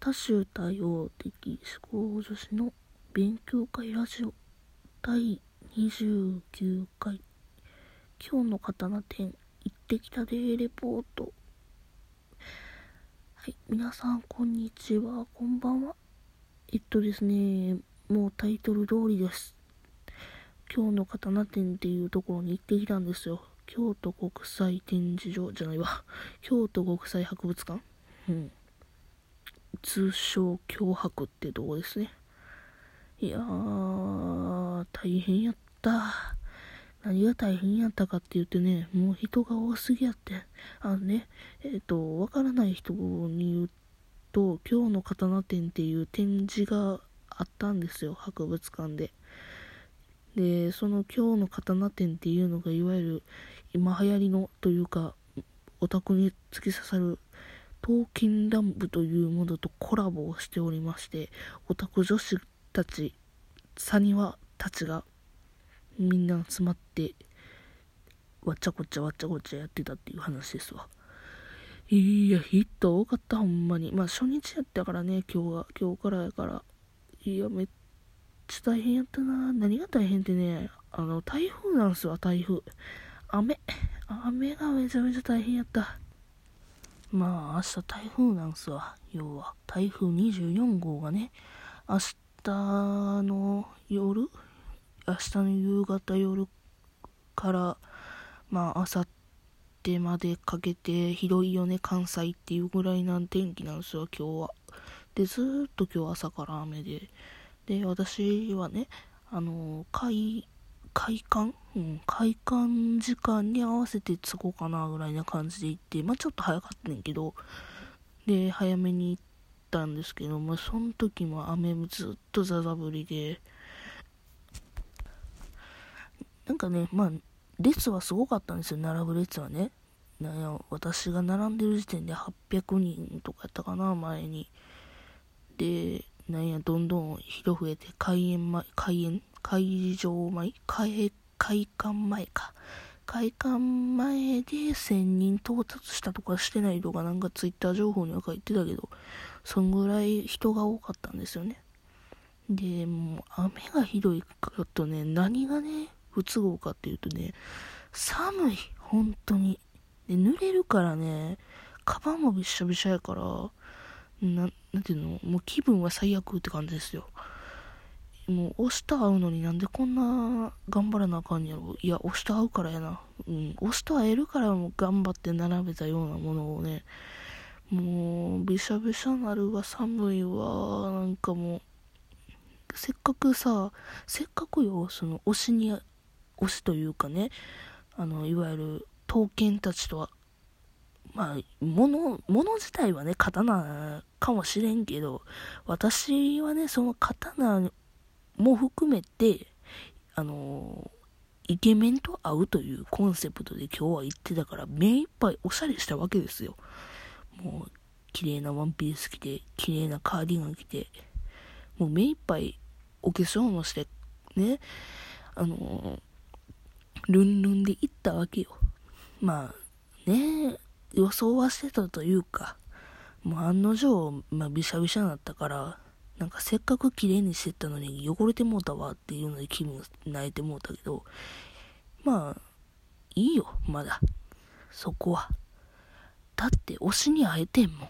多種多様的思考女子の勉強会ラジオ。第29回。今日の刀店行ってきたでレポート。はい皆さんこんにちは。こんばんは。えっとですねもうタイトル通りです。今日の刀店っていうところに行ってきたんですよ。京都国際展示場じゃないわ。京都国際博物館。うん。通称脅迫ってとこですね。いやー、大変やった。何が大変やったかって言ってね、もう人が多すぎやって。あのね、えっ、ー、と、わからない人に言うと、今日の刀展っていう展示があったんですよ、博物館で。で、その今日の刀展っていうのが、いわゆる今流行りのというか、オタクに突き刺さるトーキンランプというものとコラボをしておりまして、オタク女子たち、サニワたちがみんな集まって、わっちゃこっちゃわっちゃこっちゃやってたっていう話ですわ。いや、ヒット多かった、ほんまに。まあ、初日やったからね、今日が、今日からやから。いや、めっちゃ大変やったな。何が大変ってね、あの、台風なんすわ、台風。雨。雨がめちゃめちゃ大変やった。まあ、明日台風なんすわ。要は、台風24号がね、明日の夜、明日の夕方夜から、まあ、明後日までかけて、ひどいよね、関西っていうぐらいな天気なんですよ、今日は。で、ずーっと今日朝から雨で。で、私はね、あの、海、開館？うん、開館時間に合わせて着こうかなぐらいな感じで行って、まあちょっと早かったねんけど、で、早めに行ったんですけど、まあその時も雨もずっとザザ降りで、なんかね、まあ、列はすごかったんですよ、並ぶ列はね。なんや、私が並んでる時点で800人とかやったかな、前に。で、なんや、どんどん人増えて、開園前、開園会場前開、開館前か。開館前で1000人到達したとかしてないとかなんかツイッター情報には書いてたけど、そんぐらい人が多かったんですよね。で、もう雨がひどいかとね、何がね、不都合かっていうとね、寒い、本当に。で、濡れるからね、カバンもびしゃびしゃやから、な、なんていうの、もう気分は最悪って感じですよ。もう押した合うのになんでこんな頑張らなあかんやろ。いや押した合うからやな。うん。押した合えるからもう頑張って並べたようなものをねもうびしゃびしゃなるわ寒いわ。なんかもうせっかくさせっかくよその推しに推しというかねあのいわゆる刀剣たちとはまあ、物、物自体はね、刀かもしれんけど、私はね、その刀も含めて、あのイケメンと会うというコンセプトで今日は行ってたから、目いっぱいおしゃれしたわけですよ。もう、綺麗なワンピース着て、綺麗なカーディガン着て、もう目いっぱいお化粧もして、ね、あのルンルンで行ったわけよ。まあ、ね、予想はしてたというか、もう案の定、まあ、びしゃびしゃになったから、なんかせっかく綺麗にしてたのに汚れてもうたわっていうので気分泣いてもうたけど、まあ、いいよ、まだ。そこは。だって推しに会えてんもん。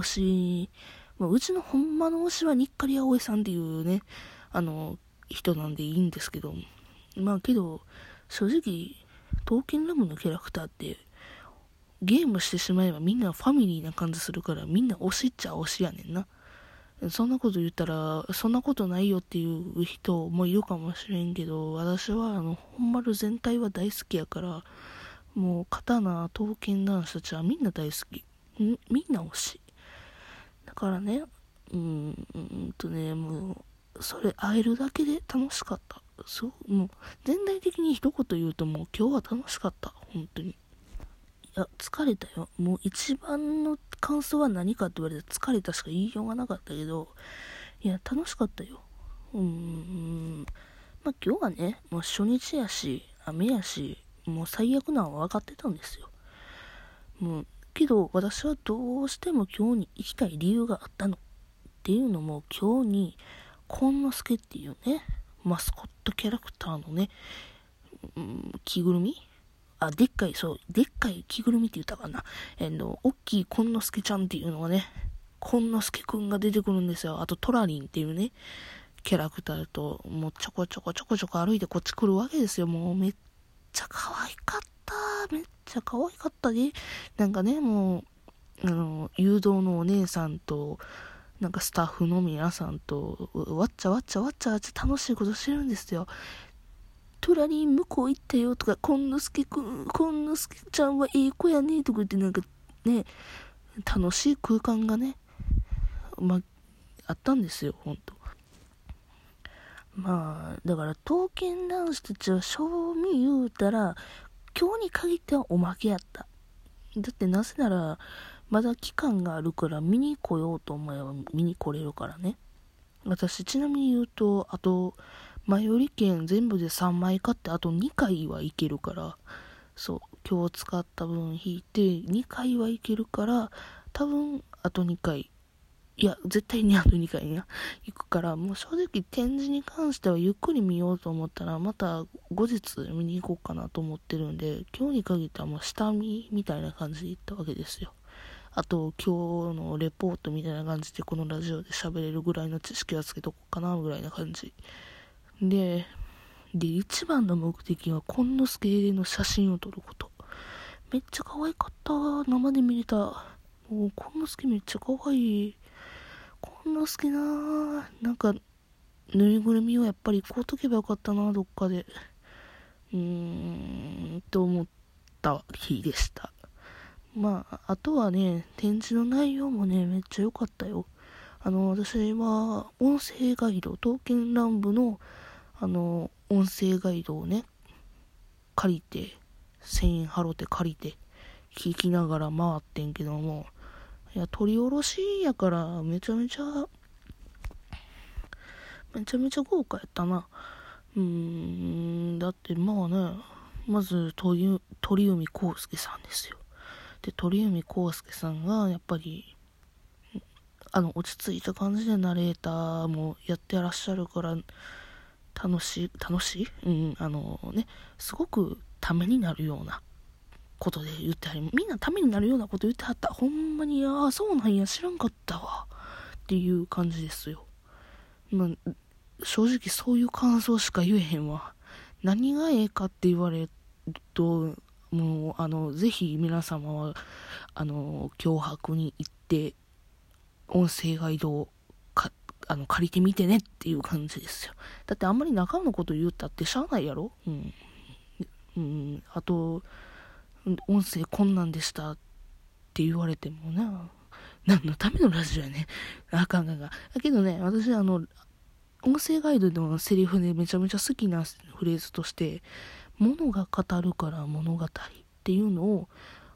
推し、まあ、うちのほんまの推しはニッカリ葵さんっていうね、あの、人なんでいいんですけど、まあけど、正直、刀剣ラムのキャラクターって、ゲームしてしまえばみんなファミリーな感じするからみんな推しっちゃ推しやねんな。そんなこと言ったら、そんなことないよっていう人もいるかもしれんけど、私はあの、本丸全体は大好きやから、もう、刀、刀剣男子たちはみんな大好き。ん？みんな推し。だからね、うん、うんとね、もう、それ会えるだけで楽しかった。そう、もう、全体的に一言言うともう今日は楽しかった。本当に。いや、疲れたよ。もう一番の感想は何かって言われたら疲れたしか言いようがなかったけど、いや、楽しかったよ。うーん。まあ今日はね、もう初日やし、雨やし、もう最悪なのは分かってたんですよ。もう、けど、私はどうしても今日に行きたい理由があったの。っていうのも、今日に、こんのすけっていうね、マスコットキャラクターのね、うん、着ぐるみあ、でっかい、そう、でっかい着ぐるみって言ったかな。えの、おっきいこんのすけちゃんっていうのがね、こんのすけくんが出てくるんですよ。あと、トラリンっていうね、キャラクターと、もうちょこちょこちょこちょこ歩いてこっち来るわけですよ。もうめっちゃ可愛かった。めっちゃ可愛かったね。なんかね、もう、あの、誘導のお姉さんと、なんかスタッフの皆さんと、わっちゃわっちゃわっちゃわっちゃ楽しいことしてるんですよ。トラリン向こう行ったよとか、こんのすけくん、こんのすけちゃんはいい子やねとか言ってなんかね、楽しい空間がね、まあったんですよ、ほんと。まあ、だから、刀剣男子たちは、賞味言うたら、今日に限ってはおまけやった。だってなぜなら、まだ期間があるから見に来ようと思えば見に来れるからね。私、ちなみに言うと、あと、前売り券全部で3枚買って、あと2回はいけるから、そう、今日使った分引いて、2回はいけるから、多分、あと2回いや、絶対にあと2回に行くから、もう正直展示に関してはゆっくり見ようと思ったら、また後日見に行こうかなと思ってるんで、今日に限ってはもう下見みたいな感じで行ったわけですよ。あと、今日のレポートみたいな感じでこのラジオで喋れるぐらいの知識はつけとこうかな、ぐらいな感じ。で、で、一番の目的は、こんのすけの写真を撮ること。めっちゃ可愛かった。生で見れた。もう、こんのすけめっちゃ可愛い。こんな好きななんか、ぬいぐるみをやっぱり買うとけばよかったな、どっかで。うーん、と思った日でした。まあ、あとはね、展示の内容もね、めっちゃ良かったよ。あの、私は、音声ガイド、刀剣乱舞の、あの、音声ガイドをね、借りて、1000円払って借りて、聞きながら回ってんけども、いや、取り下ろしやから、めちゃめちゃ、めちゃめちゃ豪華やったな。うーん、だってまあね、まず鳥、鳥海康介さんですよ。で、鳥海康介さんが、やっぱり、あの、落ち着いた感じでナレーターもやってらっしゃるから、楽しい、楽しい？うん、あのね、すごくためになるようなことで言ってはり、みんなためになるようなこと言ってはった。ほんまに、ああ、そうなんや、知らんかったわ。っていう感じですよ。まあ、正直そういう感想しか言えへんわ。何がええかって言われると、もう、あの、ぜひ皆様は、あの、脅迫に行って、音声ガイドをか、あの、借りてみてねっていう感じですよ。だってあんまり中のこと言ったってしゃあないやろ？うん。うん。あと、音声こんなんでしたって言われてもな、何のためのラジオやね。あかんかんが。だけどね、私、あの、音声ガイドのセリフでめちゃめちゃ好きなフレーズとして、物が語るから物語っていうのを、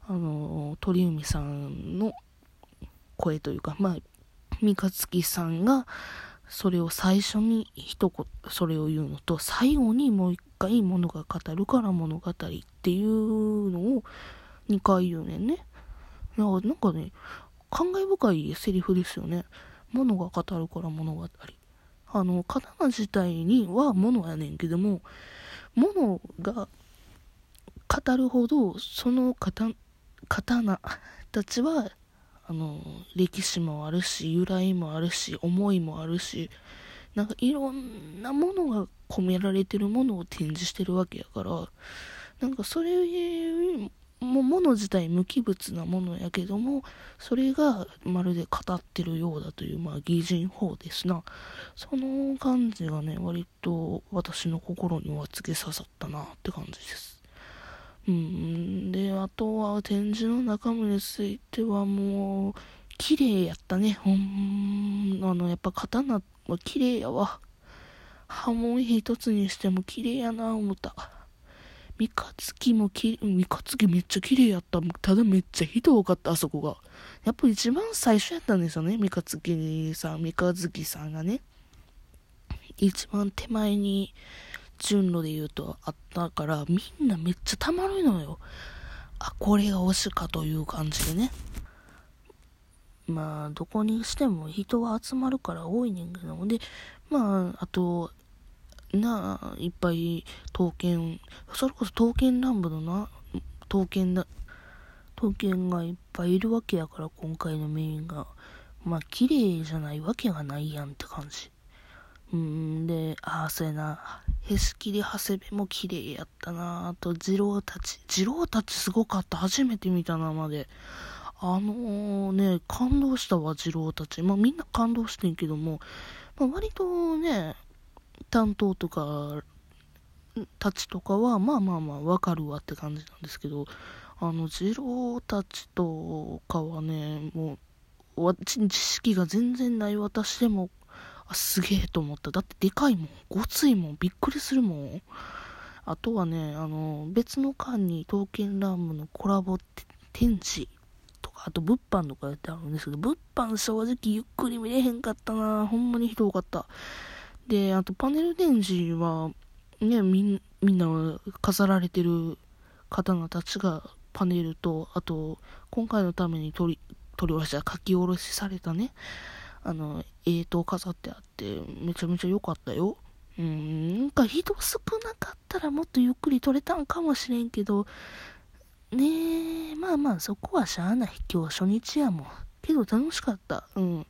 あの、鳥海さんの声というか、まあ、三日月さんが、それを最初に一言、それを言うのと、最後にもう一回物が語るから物語っていうのを2回言うねんね。なんかね、感慨深いセリフですよね。物が語るから物語。あの、刀自体には物やねんけども、物が語るほど、その刀たちはあの、歴史もあるし、由来もあるし、思いもあるし、なんかいろんなものが込められてるものを展示してるわけやから、なんかそれももの自体無機物なものやけども、それがまるで語ってるようだという、まあ擬人法ですな。その感じがね、割と私の心にはつけ刺さったなって感じです。うん、で、あとは展示の中身についてはもう、綺麗やったね。ほん、あの、やっぱ刀は綺麗やわ。刃文一つにしても綺麗やな、思った。三日月もき、三日月めっちゃ綺麗やった。ただめっちゃ人多かった、あそこが。やっぱ一番最初やったんですよね、三日月さん、三日月さんがね。一番手前に、順路で言うとあったから、みんなめっちゃたまるのよ。あ、これが推しかという感じでね。まあ、どこにしても人は集まるから多いねんけど、で、まあ、あと、なあ、いっぱい刀剣、それこそ刀剣乱舞のな、刀剣だ、刀剣がいっぱいいるわけやから、今回のメインが。まあ、綺麗じゃないわけがないやんって感じ。うんで、ああ、そうやな。へしきり長谷部も綺麗やったな。あと、次郎たち。次郎たちすごかった。初めて見たな、まで。あのー、ね、感動したわ、次郎たち。まあ、みんな感動してんけども、まあ、割とね、担当とか、たちとかは、まあまあまあ、わかるわって感じなんですけど、あの、次郎たちとかはね、もう、知識が全然ない私でも、あ、すげえと思った。だってでかいもん。ごついもん。びっくりするもん。あとはね、あの、別の館に刀剣乱舞のコラボ展示とかあと物販とかやってあるんですけど、物販正直ゆっくり見れへんかったなほんまに人多かった。で、あとパネル展示は、ね、みんみんな飾られてる方々たちがパネルと、あと、今回のために取り、取り下ろした、書き下ろしされたね、あの、えと飾ってあって、めちゃめちゃ良かったよ。うん、なんか人少なかったらもっとゆっくり撮れたんかもしれんけど、ねえ、まあまあそこはしゃあない。今日初日やもん。けど楽しかった。うん。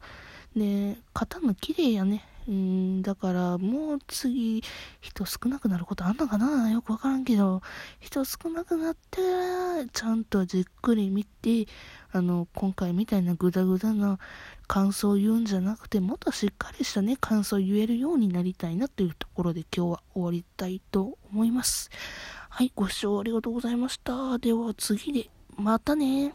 で、肩も綺麗やね。うん、だからもう次、人少なくなることあんのかな？よくわからんけど、人少なくなって、ちゃんとじっくり見て、あの、今回みたいなグダグダな感想を言うんじゃなくて、もっとしっかりしたね、感想を言えるようになりたいなというところで今日は終わりたいと思います。はい、ご視聴ありがとうございました。では次で、またね